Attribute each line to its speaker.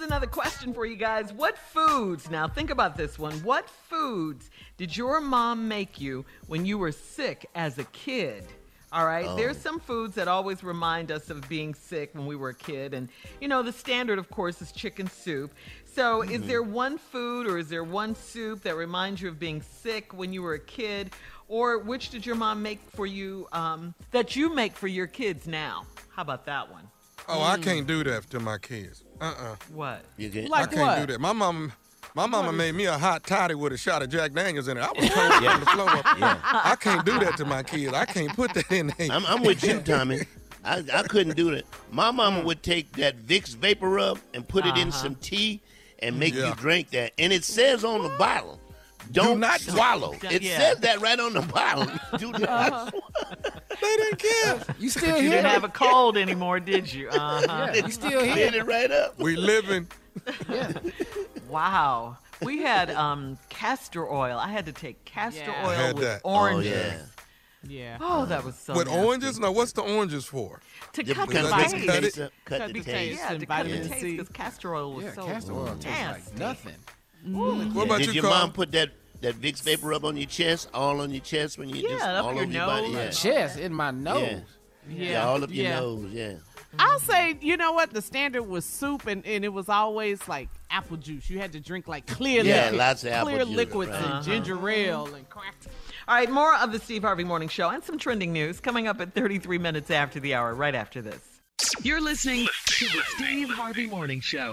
Speaker 1: Here's another question for you guys. What foods, now think about this one. What foods did your mom make you when you were sick as a kid? All right,
Speaker 2: Oh.
Speaker 1: there's some foods that always remind us of being sick when we were a kid. And, you know, the standard, of course, is chicken soup. So, is
Speaker 2: Mhm.
Speaker 1: there one food or is there one soup that reminds you of being sick when you were a kid? Or which did your mom make for you um, that you make for your kids now? How about that one?
Speaker 3: Oh, I can't do that to my kids. Uh-uh.
Speaker 1: What?
Speaker 2: You can
Speaker 3: I can't do that. My mom, my mama made me a hot toddy with a shot of Jack Daniels in it. I was told
Speaker 2: Yeah.
Speaker 3: on the floor.
Speaker 2: Yeah.
Speaker 3: I can't do that to my kids. I can't put that in there.
Speaker 2: I'm, I'm with you, Tommy. I, I couldn't do that. My mama would take that Vicks Vapor Rub and put it in
Speaker 3: Uh-huh.
Speaker 2: some tea and make
Speaker 3: Yeah.
Speaker 2: you drink that. And it says on the bottle, don't
Speaker 3: not
Speaker 2: swallow.
Speaker 1: Yeah.
Speaker 2: It
Speaker 1: Yeah.
Speaker 2: says that right on the bottle. Do not
Speaker 1: Uh-huh.
Speaker 3: They didn't care.
Speaker 4: You still
Speaker 1: You
Speaker 4: here?
Speaker 1: didn't have a cold anymore, did you? Uh-huh.
Speaker 4: Yeah, you still here?
Speaker 2: Cleared it right up.
Speaker 3: We living. Yeah.
Speaker 1: Wow. We had um, castor oil. I had to take castor
Speaker 4: Yeah.
Speaker 1: Oil with
Speaker 3: that. Oh,
Speaker 1: oranges.
Speaker 2: yeah.
Speaker 4: Yeah.
Speaker 1: Oh, that was so
Speaker 3: with
Speaker 1: nasty.
Speaker 3: oranges? No, what's the oranges for?
Speaker 1: To
Speaker 2: Yeah,
Speaker 1: cut the
Speaker 2: because
Speaker 3: Cut it.
Speaker 1: taste.
Speaker 2: taste cut
Speaker 4: Cut
Speaker 2: the
Speaker 4: the
Speaker 2: taste.
Speaker 4: taste.
Speaker 1: Yeah, to cut the
Speaker 4: vitamin
Speaker 1: taste because castor oil was
Speaker 4: Yeah,
Speaker 1: so
Speaker 4: castor oil tastes
Speaker 1: nasty.
Speaker 4: like nothing.
Speaker 3: What about
Speaker 2: Did
Speaker 3: you,
Speaker 2: your
Speaker 3: Carl?
Speaker 2: mom put that, that Vicks Vapor Rub on your chest, all on your chest when you
Speaker 1: Yeah,
Speaker 2: just
Speaker 1: up
Speaker 2: all
Speaker 1: your
Speaker 2: over your body?
Speaker 1: nose.
Speaker 2: Yeah.
Speaker 4: Chest in my nose.
Speaker 2: Yeah.
Speaker 4: Yeah.
Speaker 2: all up your
Speaker 4: Yeah.
Speaker 2: nose. Yeah.
Speaker 5: I'll say, you know what? The standard was soup, and, and it was always like apple juice. You had to drink like clear
Speaker 2: Yeah,
Speaker 5: liquid,
Speaker 2: lots of apple
Speaker 5: clear
Speaker 2: juice,
Speaker 5: liquids
Speaker 2: right.
Speaker 5: and
Speaker 1: Uh-huh.
Speaker 5: ginger ale and crack.
Speaker 1: All right, more of the Steve Harvey Morning Show and some trending news coming up at 33 minutes after the hour, right after this.
Speaker 6: You're listening to the Steve Harvey Morning Show.